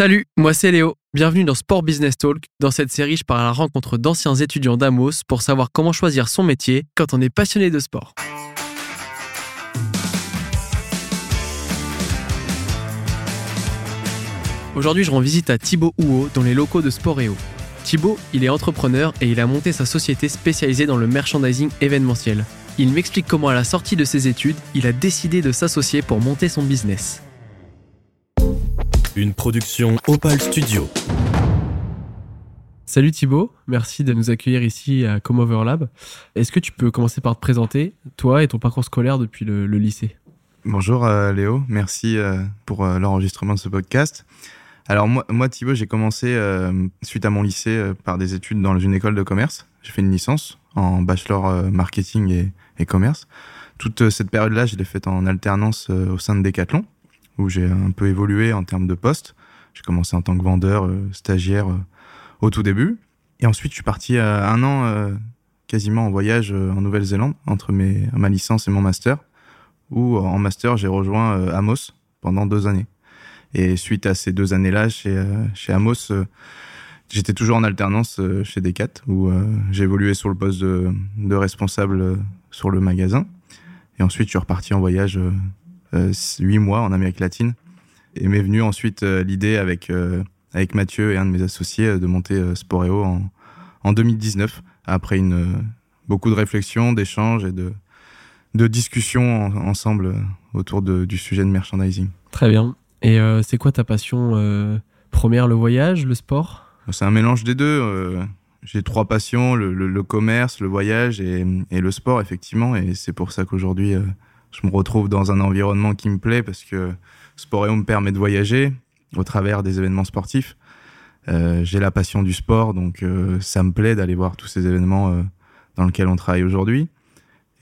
Salut, moi c'est Léo. Bienvenue dans Sport Business Talk. Dans cette série, je pars à la rencontre d'anciens étudiants d'Amos pour savoir comment choisir son métier quand on est passionné de sport. Aujourd'hui, je rends visite à Thibaut Houot dans les locaux de Sporeo. Thibaut, il est entrepreneur et il a monté sa société spécialisée dans le merchandising événementiel. Il m'explique comment à la sortie de ses études, il a décidé de s'associer pour monter son business. Une production Opal Studio. Salut Thibaut, merci de nous accueillir ici à Comover Lab. Est-ce que tu peux commencer par te présenter, toi et ton parcours scolaire depuis le, lycée? Bonjour euh, Léo, merci euh, pour euh, l'enregistrement de ce podcast. Alors moi, moi Thibaut, j'ai commencé suite à mon lycée par des études dans une école de commerce. J'ai fait une licence en bachelor marketing et, et, commerce. Toute cette période-là, je l'ai faite en alternance au sein de Decathlon, où j'ai un peu évolué en termes de poste. J'ai commencé en tant que vendeur, euh, stagiaire euh, au tout début. Et ensuite, je suis parti euh, un an quasiment en voyage en Nouvelle-Zélande entre mes, ma licence et mon master, où en master, j'ai rejoint Amos pendant deux années. Et suite à ces deux années-là, chez, chez Amos, j'étais toujours en alternance chez Decat, où évolué sur le poste de, de, responsable sur le magasin. Et ensuite, je suis reparti en voyage huit mois en Amérique latine. Et m'est venue ensuite euh, l'idée avec, euh, avec Mathieu et un de mes associés de monter Sporeo en, en 2019, après une, beaucoup de réflexions, d'échanges et de, de discussions ensemble autour de, du sujet de merchandising. Très bien. Et c'est quoi ta passion première, le voyage, le sport? C'est un mélange des deux. J'ai trois passions, le, le, commerce, le voyage et, et, le sport, effectivement. Et c'est pour ça qu'aujourd'hui, je me retrouve dans un environnement qui me plaît parce que Sporeo me permet de voyager au travers des événements sportifs. Euh, j'ai la passion du sport, donc euh, ça me plaît d'aller voir tous ces événements euh, dans lesquels on travaille aujourd'hui.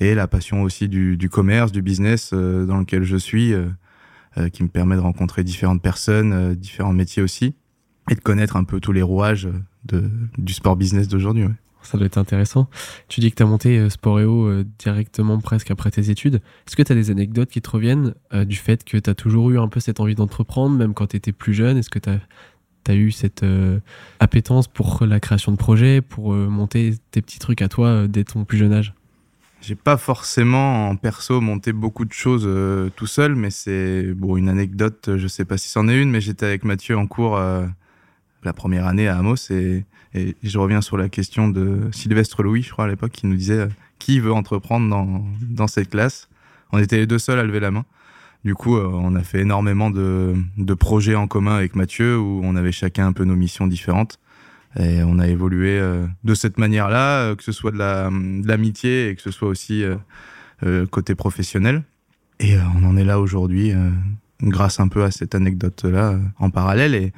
Et la passion aussi du, commerce, du business dans lequel je suis, qui me permet de rencontrer différentes personnes, différents métiers aussi, et de connaître un peu tous les rouages du sport business d'aujourd'hui. Ça doit être intéressant. Tu dis que tu as monté euh, Sporeo euh, directement presque après tes études. Est-ce que tu as des anecdotes qui te reviennent euh, du fait que tu as toujours eu un peu cette envie d'entreprendre, même quand tu étais plus jeune? Est-ce que tu as, eu cette appétence pour la création de projets, pour monter tes petits trucs à toi dès ton plus jeune âge? J'ai pas forcément en perso monté beaucoup de choses tout seul, mais c'est bon une anecdote. Je sais pas si c'en est une, mais j'étais avec Mathieu en cours la première année à Amos et je reviens sur la question de Sylvestre Louis, je crois, à l'époque, qui nous disait euh, qui veut entreprendre dans, dans cette classe. On était les deux seuls à lever la main. Du coup, euh, on a fait énormément de, de projets en commun avec Mathieu où on avait chacun un peu nos missions différentes. Et on a évolué euh, de cette manière-là, que ce soit de l'amitié la, et que ce soit aussi côté professionnel. Et on en est là aujourd'hui grâce un peu à cette anecdote-là en parallèle. Et,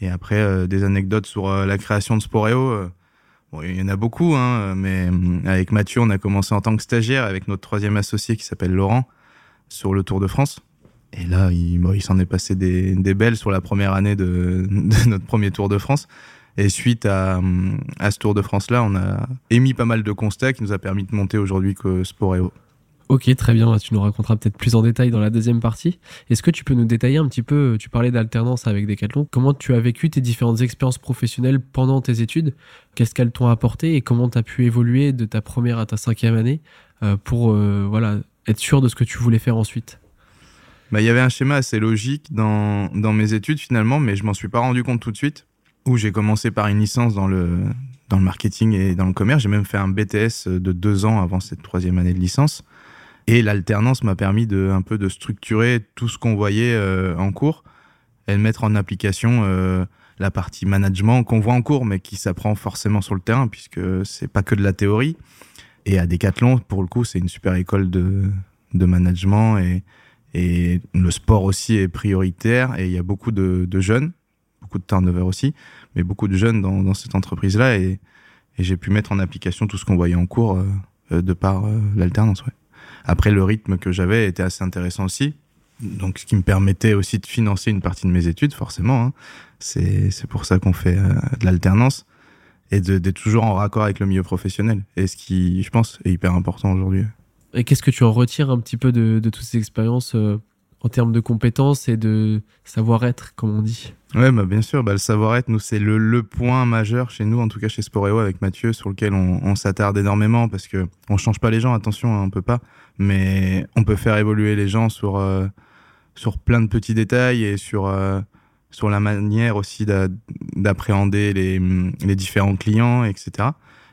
et après, euh, des anecdotes sur euh, la création de Sporeo. Euh, bon, il y en a beaucoup, hein, mais avec Mathieu, on a commencé en tant que stagiaire avec notre troisième associé qui s'appelle Laurent sur le Tour de France. Et là, il, s'en est passé des, belles sur la première année de, de, notre premier Tour de France. Et suite à, à ce Tour de France-là, on a émis pas mal de constats qui nous a permis de monter aujourd'hui que Sporeo. Ok, très bien. Tu nous raconteras peut-être plus en détail dans la deuxième partie. Est-ce que tu peux nous détailler un petit peu, tu parlais d'alternance avec Decathlon, comment tu as vécu tes différentes expériences professionnelles pendant tes études? Qu'est-ce qu'elles t'ont apporté et comment tu as pu évoluer de ta première à ta cinquième année euh, pour euh, voilà, être sûr de ce que tu voulais faire ensuite? Bah, Il y avait un schéma assez logique dans, dans mes études finalement, mais je m'en suis pas rendu compte tout de suite, où j'ai commencé par une licence dans le, dans le marketing et dans le commerce. J'ai même fait un BTS de deux ans avant cette troisième année de licence. Et l'alternance m'a permis de un peu de structurer tout ce qu'on voyait euh, en cours et de mettre en application euh, la partie management qu'on voit en cours, mais qui s'apprend forcément sur le terrain, puisque c'est pas que de la théorie. Et à Decathlon, pour le coup, c'est une super école de, de management et, et le sport aussi est prioritaire. Et il y a beaucoup de, de jeunes, beaucoup de turnover aussi, mais beaucoup de jeunes dans, dans cette entreprise-là. Et, et j'ai pu mettre en application tout ce qu'on voyait en cours euh, de par l'alternance. Ouais. Après, le rythme que j'avais était assez intéressant aussi. Donc, ce qui me permettait aussi de financer une partie de mes études, forcément. Hein. C'est pour ça qu'on fait euh, de l'alternance et d'être toujours en raccord avec le milieu professionnel. Et ce qui, je pense, est hyper important aujourd'hui. Et qu'est-ce que tu en retires un petit peu de, de toutes ces expériences euh, en termes de compétences et de savoir-être, comme on dit Ouais, bah bien sûr, bah, le savoir-être, nous, c'est le, point majeur chez nous, en tout cas chez Sporeo avec Mathieu, sur lequel on, on s'attarde énormément parce que on change pas les gens, attention, hein, on peut pas, mais on peut faire évoluer les gens sur, euh, sur plein de petits détails et sur, euh, sur la manière aussi d'appréhender les, les différents clients, etc.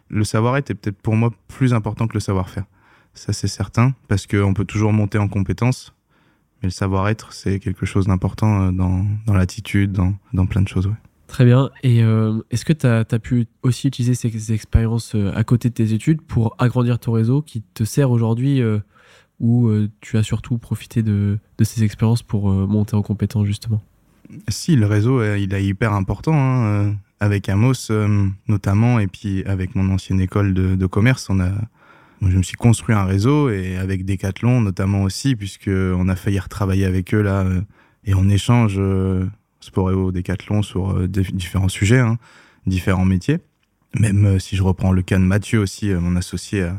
Le savoir-être est peut-être pour moi plus important que le savoir-faire. Ça, c'est certain, parce qu'on peut toujours monter en compétences mais le savoir-être, c'est quelque chose d'important euh, dans, dans l'attitude, dans, dans, plein de choses. Ouais. Très bien. Et euh, est-ce que tu as, as, pu aussi utiliser ces expériences euh, à côté de tes études pour agrandir ton réseau qui te sert aujourd'hui euh, ou euh, tu as surtout profité de, de ces expériences pour monter en compétence justement? Si, le réseau, il est hyper important. Hein, avec Amos notamment, et puis avec mon ancienne école de, de commerce, on a je me suis construit un réseau et avec Decathlon notamment aussi, puisque on a failli retravailler avec eux là euh, et on échange euh, Sporeo, Decathlon sur euh, différents sujets, hein, différents métiers. Même euh, si je reprends le cas de Mathieu aussi, mon associé,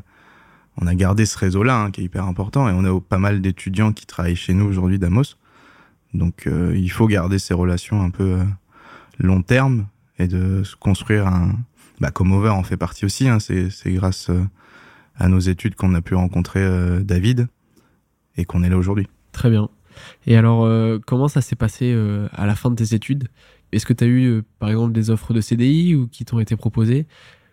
on a gardé ce réseau-là hein, qui est hyper important et on a pas mal d'étudiants qui travaillent chez nous aujourd'hui d'Amos. Donc il faut garder ces relations un peu long terme et de se construire un. Bah, comme Over en fait partie aussi, hein, c'est grâce à nos études qu'on a pu rencontrer euh, David et qu'on est là aujourd'hui. Très bien. Et alors, euh, comment ça s'est passé euh, à la fin de tes études? Est-ce que tu as eu, par exemple, des offres de CDI ou qui t'ont été proposées?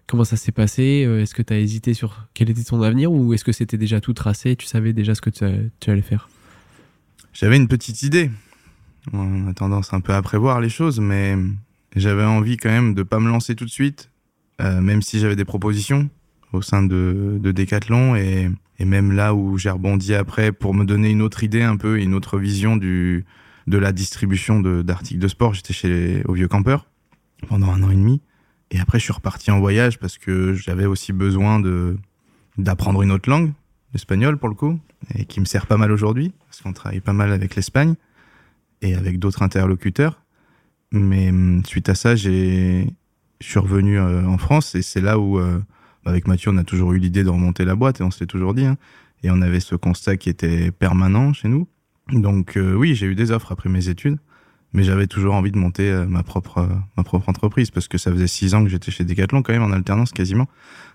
Comment ça s'est passé? Est-ce que tu as hésité sur quel était ton avenir ou est-ce que c'était déjà tout tracé? Tu savais déjà ce que tu, tu allais faire? J'avais une petite idée. On a tendance un peu à prévoir les choses, mais j'avais envie quand même de pas me lancer tout de suite, même si j'avais des propositions au sein de, de Decathlon et, même là où j'ai rebondi après pour me donner une autre idée un peu, une autre vision du, de la distribution d'articles de, sport. J'étais chez les, au Vieux Campeur pendant un an et demi. Et après, je suis reparti en voyage parce que j'avais aussi besoin de d'apprendre une autre langue, l'espagnol pour le coup, et qui me sert pas mal aujourd'hui parce qu'on travaille pas mal avec l'Espagne et avec d'autres interlocuteurs. Mais suite à ça, j'ai je suis revenu euh, en France et c'est là où euh, avec Mathieu, on a toujours eu l'idée de remonter la boîte et on s'est toujours dit. Hein, et on avait ce constat qui était permanent chez nous. Donc euh, oui, j'ai eu des offres après mes études, mais j'avais toujours envie de monter euh, ma propre euh, ma propre entreprise parce que ça faisait six ans que j'étais chez Decathlon quand même en alternance quasiment.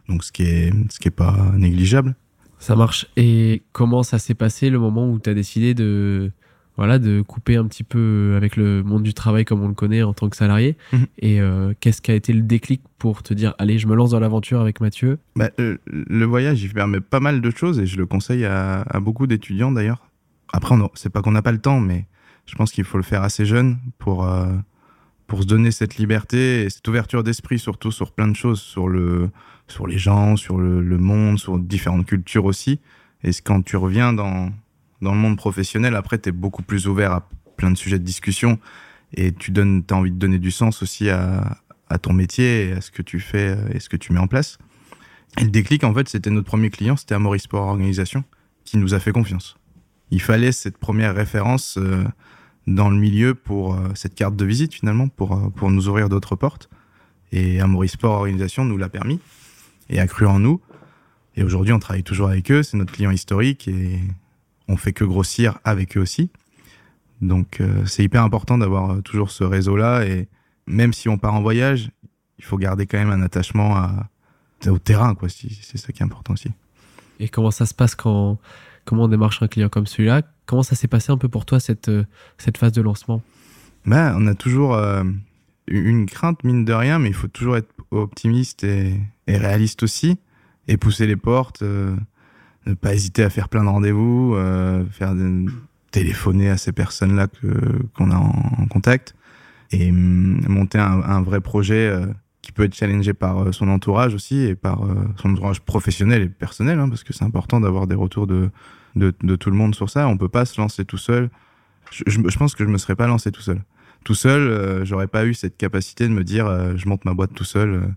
Donc ce qui est ce qui est pas négligeable. Ça marche. Et comment ça s'est passé le moment où tu as décidé de voilà, de couper un petit peu avec le monde du travail comme on le connaît en tant que salarié. Mmh. Et euh, qu'est-ce qui a été le déclic pour te dire, allez, je me lance dans l'aventure avec Mathieu? Bah, le, le, voyage, il permet pas mal de choses et je le conseille à, à beaucoup d'étudiants d'ailleurs. Après, c'est pas qu'on n'a pas le temps, mais je pense qu'il faut le faire assez jeune pour, euh, pour se donner cette liberté et cette ouverture d'esprit, surtout sur plein de choses, sur, le, sur les gens, sur le, le monde, sur différentes cultures aussi. Et quand tu reviens dans, dans le monde professionnel, après, tu es beaucoup plus ouvert à plein de sujets de discussion et tu donnes, as envie de donner du sens aussi à, ton métier et à ce que tu fais et ce que tu mets en place. Et le déclic, en fait, c'était notre premier client, c'était Amaury Sport Organisation, qui nous a fait confiance. Il fallait cette première référence euh, dans le milieu pour euh, cette carte de visite, finalement, pour, euh, pour nous ouvrir d'autres portes. Et Amaury Sport Organisation nous l'a permis et a cru en nous. Et aujourd'hui, on travaille toujours avec eux, c'est notre client historique et on fait que grossir avec eux aussi. Donc euh, c'est hyper important d'avoir toujours ce réseau-là et même si on part en voyage, il faut garder quand même un attachement à, au terrain, quoi. C'est ça qui est important aussi. Et comment ça se passe quand comment on démarche un client comme celui-là? Comment ça s'est passé un peu pour toi cette cette phase de lancement? Ben on a toujours euh, une crainte mine de rien, mais il faut toujours être optimiste et, et réaliste aussi et pousser les portes. Euh, ne pas hésiter à faire plein de rendez-vous, euh, faire de, téléphoner à ces personnes-là qu'on a en, contact et hum, monter un, un, vrai projet euh, qui peut être challengé par euh, son entourage aussi et par euh, son entourage professionnel et personnel, hein, parce que c'est important d'avoir des retours de, de, de tout le monde sur ça. On peut pas se lancer tout seul. Je, je, je pense que je me serais pas lancé tout seul. Tout seul, j'aurais pas eu cette capacité de me dire je monte ma boîte tout seul.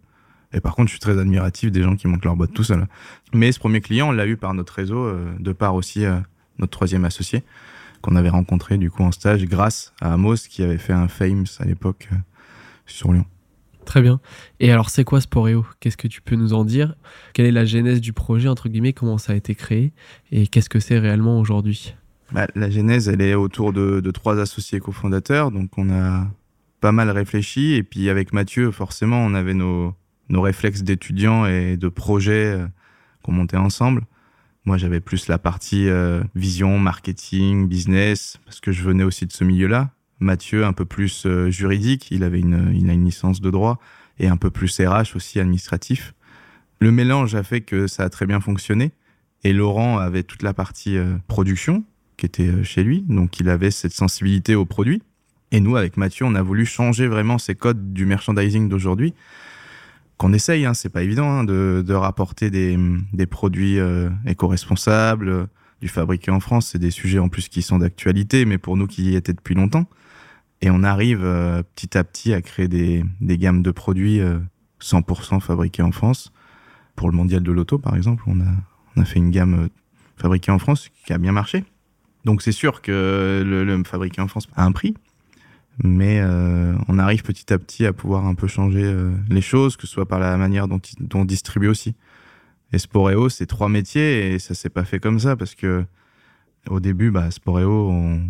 Et par contre, je suis très admiratif des gens qui montent leur boîte tout seul. Mais ce premier client, on l'a eu par notre réseau, euh, de par aussi euh, notre troisième associé, qu'on avait rencontré du coup en stage grâce à Amos qui avait fait un Fames à l'époque euh, sur Lyon. Très bien. Et alors, c'est quoi Sporeo Qu'est-ce que tu peux nous en dire? Quelle est la genèse du projet, entre guillemets? Comment ça a été créé? Et qu'est-ce que c'est réellement aujourd'hui? Bah, La genèse, elle est autour de, de trois associés cofondateurs. Donc, on a pas mal réfléchi. Et puis, avec Mathieu, forcément, on avait nos, nos réflexes d'étudiants et de projets euh, qu'on montait ensemble. Moi, j'avais plus la partie euh, vision, marketing, business, parce que je venais aussi de ce milieu-là. Mathieu, un peu plus euh, juridique, il avait une, il a une licence de droit, et un peu plus RH aussi administratif. Le mélange a fait que ça a très bien fonctionné. Et Laurent avait toute la partie production qui était chez lui, donc il avait cette sensibilité aux produits. Et nous, avec Mathieu, on a voulu changer vraiment ces codes du merchandising d'aujourd'hui, qu'on essaye, hein, c'est pas évident, hein, de, de, rapporter des, des produits euh, éco-responsables, euh, du fabriqué en France. C'est des sujets en plus qui sont d'actualité, mais pour nous qui y étaient depuis longtemps. Et on arrive euh, petit à petit à créer des, des gammes de produits 100% fabriqués en France. Pour le mondial de l'auto, par exemple, on a, on a fait une gamme fabriquée en France qui a bien marché. Donc c'est sûr que le, le fabriqué en France a un prix, mais euh, on arrive petit à petit à pouvoir un peu changer euh, les choses, que ce soit par la manière dont, on distribue aussi. Et Sporeo, c'est trois métiers et ça s'est pas fait comme ça parce que au début, bah, Sporeo, on,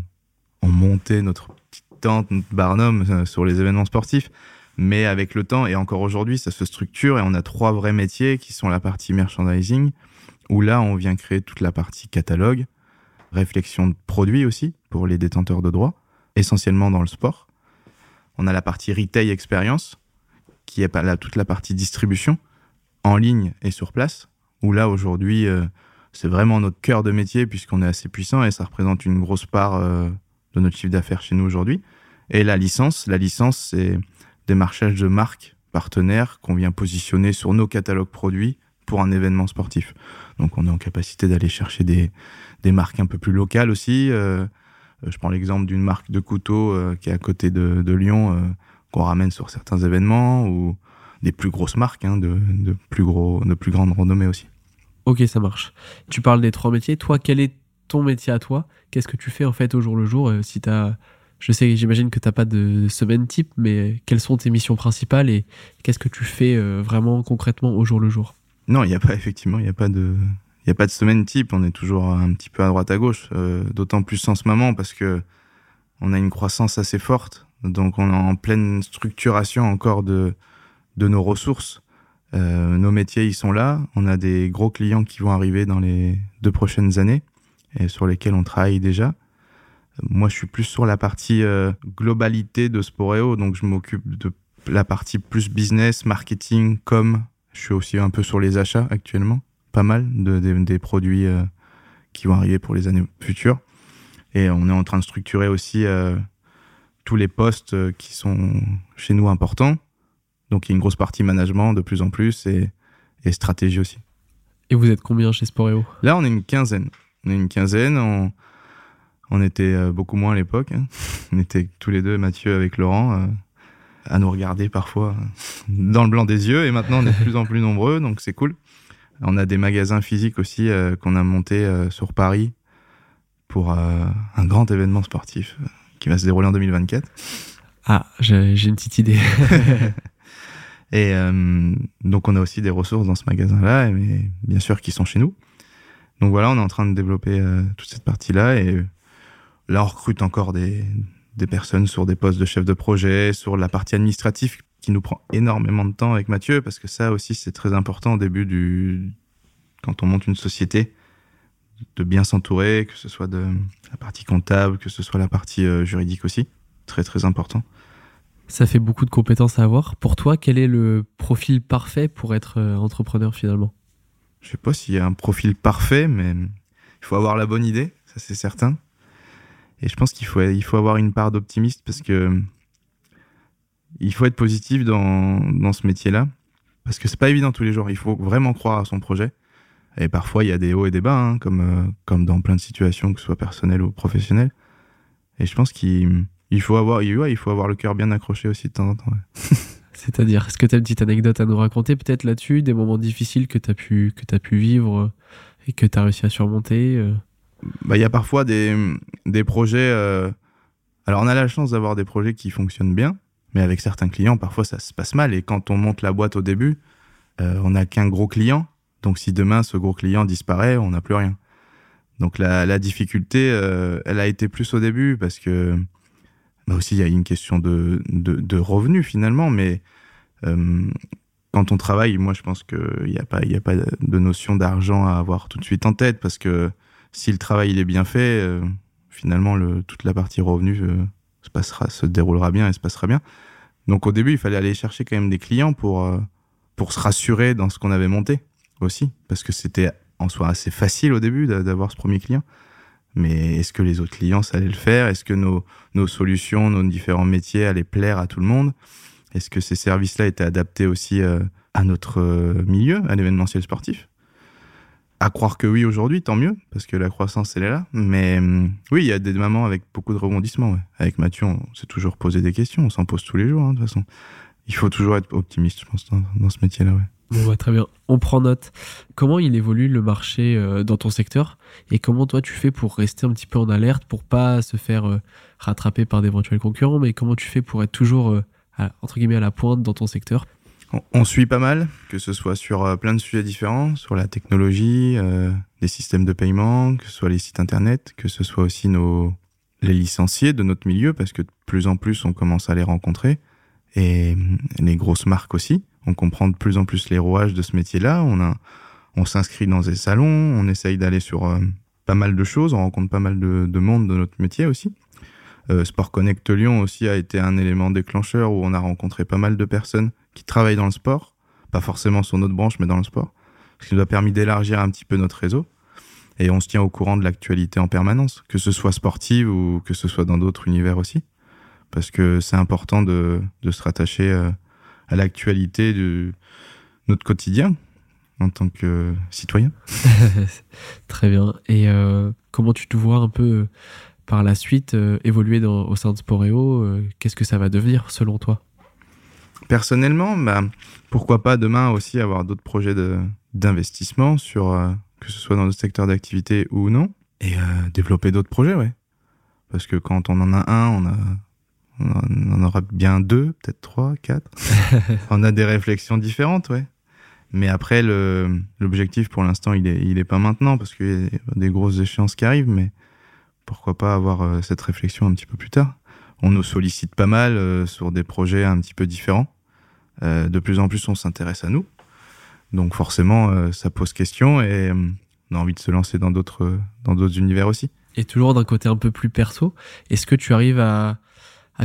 on montait notre petite tente, notre barnum euh, sur les événements sportifs. Mais avec le temps et encore aujourd'hui, ça se structure et on a trois vrais métiers qui sont la partie merchandising, où là, on vient créer toute la partie catalogue, réflexion de produits aussi pour les détenteurs de droits essentiellement dans le sport. On a la partie retail experience, qui est là, toute la partie distribution, en ligne et sur place, où là aujourd'hui, euh, c'est vraiment notre cœur de métier puisqu'on est assez puissant et ça représente une grosse part euh, de notre chiffre d'affaires chez nous aujourd'hui. Et la licence, la licence, c'est des marchages de marques partenaires qu'on vient positionner sur nos catalogues produits pour un événement sportif. Donc on est en capacité d'aller chercher des, des marques un peu plus locales aussi, euh, je prends l'exemple d'une marque de couteaux euh, qui est à côté de, de Lyon, euh, qu'on ramène sur certains événements, ou des plus grosses marques, hein, de, de, plus gros, de plus grande renommée aussi. Ok, ça marche. Tu parles des trois métiers. Toi, quel est ton métier à toi? Qu'est-ce que tu fais en fait au jour le jour? Euh, Si t'as, je sais, j'imagine que t'as pas de semaine type, mais quelles sont tes missions principales et qu'est-ce que tu fais euh, vraiment concrètement au jour le jour? Non, il n'y a pas effectivement, il n'y a pas de, n'y a pas de semaine type, on est toujours un petit peu à droite à gauche, euh, d'autant plus en ce moment parce que on a une croissance assez forte, donc on est en pleine structuration encore de, de nos ressources. Euh, nos métiers, ils sont là, on a des gros clients qui vont arriver dans les deux prochaines années et sur lesquels on travaille déjà. Moi, je suis plus sur la partie euh, globalité de Sporeo, donc je m'occupe de la partie plus business, marketing, com. Je suis aussi un peu sur les achats actuellement pas mal de, de des produits euh, qui vont arriver pour les années futures. Et on est en train de structurer aussi euh, tous les postes euh, qui sont chez nous importants. Donc il y a une grosse partie management de plus en plus et, et stratégie aussi. Et vous êtes combien chez Sporeo? Là, on est une quinzaine. On est une quinzaine. On, on était beaucoup moins à l'époque. Hein. On était tous les deux, Mathieu avec Laurent, à nous regarder parfois dans le blanc des yeux. Et maintenant, on est de plus en plus nombreux, donc c'est cool. On a des magasins physiques aussi euh, qu'on a montés euh, sur Paris pour euh, un grand événement sportif qui va se dérouler en 2024. Ah, j'ai une petite idée. et donc on a aussi des ressources dans ce magasin-là, mais bien sûr qui sont chez nous. Donc voilà, on est en train de développer toute cette partie-là et là on recrute encore des, des personnes sur des postes de chef de projet, sur la partie administrative qui nous prend énormément de temps avec Mathieu, parce que ça aussi c'est très important au début du quand on monte une société, de bien s'entourer, que ce soit de la partie comptable, que ce soit la partie euh, juridique aussi, très très important. Ça fait beaucoup de compétences à avoir. Pour toi, quel est le profil parfait pour être euh, entrepreneur finalement? Je sais pas s'il y a un profil parfait, mais il faut avoir la bonne idée, ça c'est certain. Et je pense qu'il faut, il faut avoir une part d'optimiste parce que il faut être positif dans, dans ce métier-là. Parce que c'est pas évident tous les jours. Il faut vraiment croire à son projet. Et parfois, il y a des hauts et des bas, hein, comme, euh, comme dans plein de situations, que ce soit personnelles ou professionnelles. Et je pense qu'il il faut, avoir, ouais, il faut avoir le cœur bien accroché aussi de temps en temps. Ouais. C'est-à-dire, est-ce que tu as une petite anecdote à nous raconter peut-être là-dessus, des moments difficiles que tu as, pu, que as pu vivre et que tu as réussi à surmonter euh? Bah, Il y a parfois des, des projets. Euh... Alors, on a la chance d'avoir des projets qui fonctionnent bien, mais avec certains clients, parfois ça se passe mal. Et quand on monte la boîte au début, euh, on n'a qu'un gros client. Donc si demain ce gros client disparaît, on n'a plus rien. Donc la, difficulté, euh, elle a été plus au début parce que bah aussi il y a une question de, de, revenus finalement, mais euh, quand on travaille, moi je pense qu'il n'y a pas, a pas de notion d'argent à avoir tout de suite en tête parce que si le travail il est bien fait, finalement le, toute la partie revenus euh, se déroulera bien et se passera bien. Donc au début, il fallait aller chercher quand même des clients pour euh, pour se rassurer dans ce qu'on avait monté aussi, parce que c'était en soi assez facile au début d'a- d'avoir ce premier client. Mais est-ce que les autres clients, ça allait le faire? Est-ce que nos, nos solutions, nos différents métiers allaient plaire à tout le monde? Est-ce que ces services-là étaient adaptés aussi euh, à notre euh, milieu, à l'événementiel sportif? À croire que oui aujourd'hui, tant mieux, parce que la croissance, elle est là. Mais hum, oui, il y a des moments avec beaucoup de rebondissements. Avec Mathieu, on s'est toujours posé des questions, on s'en pose tous les jours, hein, de toute façon. Il faut toujours être optimiste, je pense, dans, ce métier-là. Très bien. On prend note. Comment il évolue le marché euh, dans ton secteur? Et comment toi tu fais pour rester un petit peu en alerte pour pas se faire euh, rattraper par d'éventuels concurrents, mais comment tu fais pour être toujours euh, entre guillemets à la pointe dans ton secteur? On, suit pas mal, que ce soit sur euh, plein de sujets différents, sur la technologie, euh, les systèmes de paiement, que ce soit les sites internet, que ce soit aussi nos les licenciés de notre milieu, parce que de plus en plus on commence à les rencontrer, et hum, les grosses marques aussi. On comprend de plus en plus les rouages de ce métier-là. On a, on s'inscrit dans des salons, on essaye d'aller sur euh, pas mal de choses, on rencontre pas mal de, de monde de notre métier aussi. Euh, Sport Connect Lyon aussi a été un élément déclencheur où on a rencontré pas mal de personnes qui travaillent dans le sport, pas forcément sur notre branche, mais dans le sport, ce qui nous a permis d'élargir un petit peu notre réseau. Et on se tient au courant de l'actualité en permanence, que ce soit sportive ou que ce soit dans d'autres univers aussi, parce que c'est important de, de se rattacher euh, à l'actualité de notre quotidien en tant que citoyen. Très bien. Et euh, comment tu te vois un peu par la suite euh, évoluer dans, au sein de Sporeo euh, Qu'est-ce que ça va devenir selon toi? Personnellement, bah, pourquoi pas demain aussi avoir d'autres projets d'investissement sur euh, que ce soit dans notre secteur d'activité ou non, et développer d'autres projets, ouais. Parce que quand on en a un, on a on en- aura bien deux, peut-être trois, quatre. on a des réflexions différentes, ouais. Mais après, le- l'objectif pour l'instant, il est, il est pas maintenant parce qu'il y a des grosses échéances qui arrivent, mais pourquoi pas avoir euh, cette réflexion un petit peu plus tard. On nous sollicite pas mal euh, sur des projets un petit peu différents. Euh, de plus en plus, on s'intéresse à nous. Donc forcément, ça pose question et on a envie de se lancer dans d'autres univers aussi. Et toujours d'un côté un peu plus perso, est-ce que tu arrives à,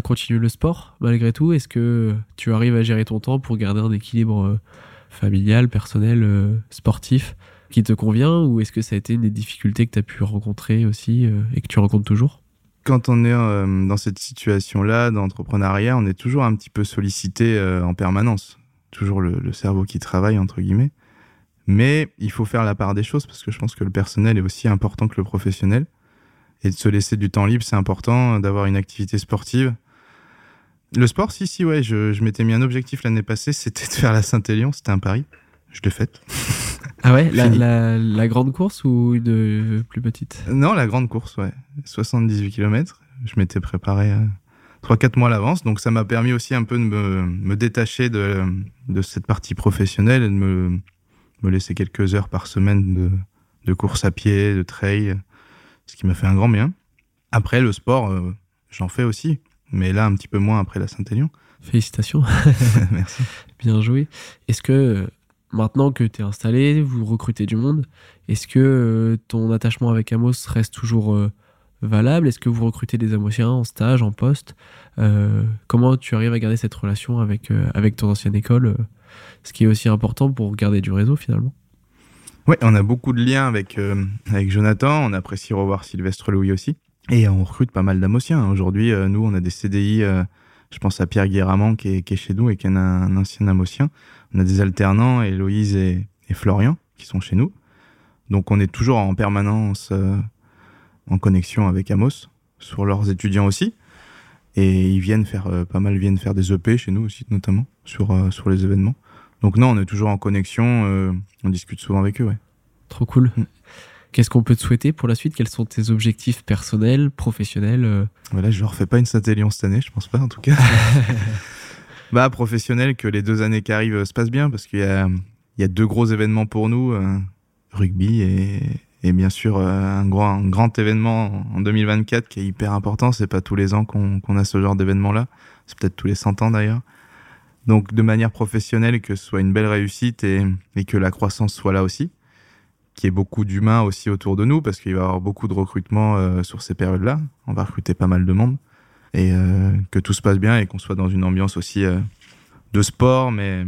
continuer le sport malgré tout? Est-ce que tu arrives à gérer ton temps pour garder un équilibre familial, personnel, sportif? Qui te convient Ou est-ce que ça a été des difficultés que tu as pu rencontrer aussi euh, et que tu rencontres toujours? Quand on est euh, dans cette situation-là d'entrepreneuriat, on est toujours un petit peu sollicité euh, en permanence. Toujours le, cerveau qui travaille, entre guillemets. Mais il faut faire la part des choses parce que je pense que le personnel est aussi important que le professionnel. Et de se laisser du temps libre, c'est important d'avoir une activité sportive. Le sport, si, si, ouais, je, je m'étais mis un objectif l'année passée, c'était de faire la Saint-Élion, c'était un pari. Je l'ai fait. Ah ouais la, Fini. la- la grande course ou euh, plus petite? Non, la grande course, ouais. 78 km. Je m'étais préparé euh, 3-4 mois à l'avance. Donc ça m'a permis aussi un peu de me, me détacher de, de cette partie professionnelle et de me, me laisser quelques heures par semaine de, de course à pied, de trail, ce qui m'a fait un grand bien. Après, le sport, euh, j'en fais aussi. Mais là, un petit peu moins après la Saint-Élion. Félicitations, Merci. bien joué. Est-ce que maintenant que tu es installé, vous recrutez du monde, est-ce que euh, ton attachement avec Amos reste toujours euh, valable? Est-ce que vous recrutez des Amosiens en stage, en poste? Euh, Comment tu arrives à garder cette relation avec, avec ton ancienne école Ce qui est aussi important pour garder du réseau finalement? Ouais, on a beaucoup de liens avec, avec Jonathan. On apprécie revoir Sylvestre Louis aussi. Et on recrute pas mal d'Amosiens. Aujourd'hui, nous, on a des CDI. Je pense à Pierre Guéramant qui est, qui est chez nous et qui est un, un ancien Amosien. On a des alternants, Héloïse et, et Florian, qui sont chez nous. Donc, on est toujours en permanence euh, en connexion avec Amos, sur leurs étudiants aussi. Et ils viennent faire, euh, pas mal viennent faire des EP chez nous aussi, notamment, sur, euh, sur les événements. Donc, non, on est toujours en connexion. on discute souvent avec eux, ouais. Trop cool. Mm. Qu'est-ce qu'on peut te souhaiter pour la suite? Quels sont tes objectifs personnels, professionnels euh? Voilà, je ne refais pas une Saint-Élion cette année, je pense pas en tout cas. bah, professionnel, que les deux années qui arrivent euh, se passent bien parce qu'il y a, il y a deux gros événements pour nous, euh, rugby et, Et bien sûr, un, grand, un grand événement en 2024 qui est hyper important. C'est pas tous les ans qu'on a ce genre d'événement-là. C'est peut-être tous les 100 ans d'ailleurs. Donc, de manière professionnelle, que ce soit une belle réussite et, et que la croissance soit là aussi. Qu'il y ait beaucoup d'humains aussi autour de nous, parce qu'il va y avoir beaucoup de recrutement euh, sur ces périodes-là. On va recruter pas mal de monde. Et euh, que tout se passe bien et qu'on soit dans une ambiance aussi euh, de sport. Mais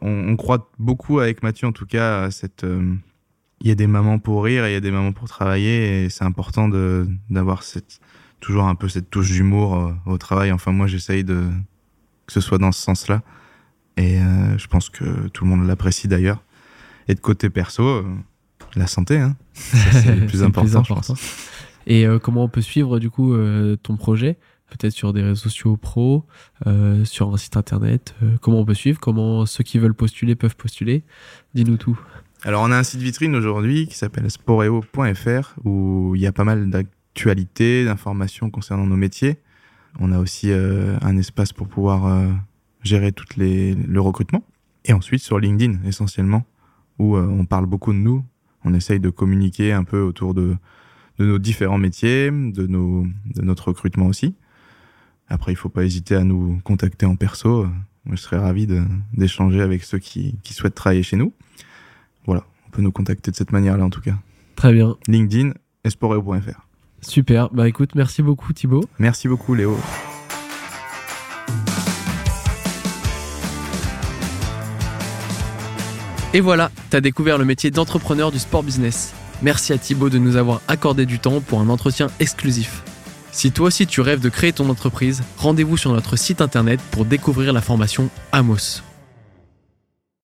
on, croit beaucoup avec Mathieu, en tout cas, à cette il y a des moments pour rire et il y a des moments pour travailler et c'est important d'avoir toujours un peu cette touche d'humour au travail. Enfin moi j'essaye que ce soit dans ce sens-là et je pense que tout le monde l'apprécie d'ailleurs. Et de côté perso, la santé, hein. c'est le plus important. Plus important. Et euh, comment on peut suivre du coup euh, ton projet? Peut-être sur des réseaux sociaux pro, euh, sur un site internet. comment on peut suivre? Comment ceux qui veulent postuler peuvent postuler? Dis-nous tout. Alors, on a un site vitrine aujourd'hui qui s'appelle sporeo.fr où il y a pas mal d'actualités, d'informations concernant nos métiers. On a aussi un espace pour pouvoir gérer toutes les, le recrutement. Et ensuite sur LinkedIn essentiellement, où on parle beaucoup de nous. On essaye de communiquer un peu autour de, de nos différents métiers, de, nos, de notre recrutement aussi. Après, il faut pas hésiter à nous contacter en perso. Je serais ravi d'échanger avec ceux qui, qui souhaitent travailler chez nous voilà, on peut nous contacter de cette manière-là en tout cas. Très bien. LinkedIn, esporeo.fr. Super. Bah écoute, merci beaucoup Thibaut. Merci beaucoup Léo. Et voilà, t'as découvert le métier d'entrepreneur du sport business. Merci à Thibaut de nous avoir accordé du temps pour un entretien exclusif. Si toi aussi tu rêves de créer ton entreprise, rendez-vous sur notre site internet pour découvrir la formation Amos.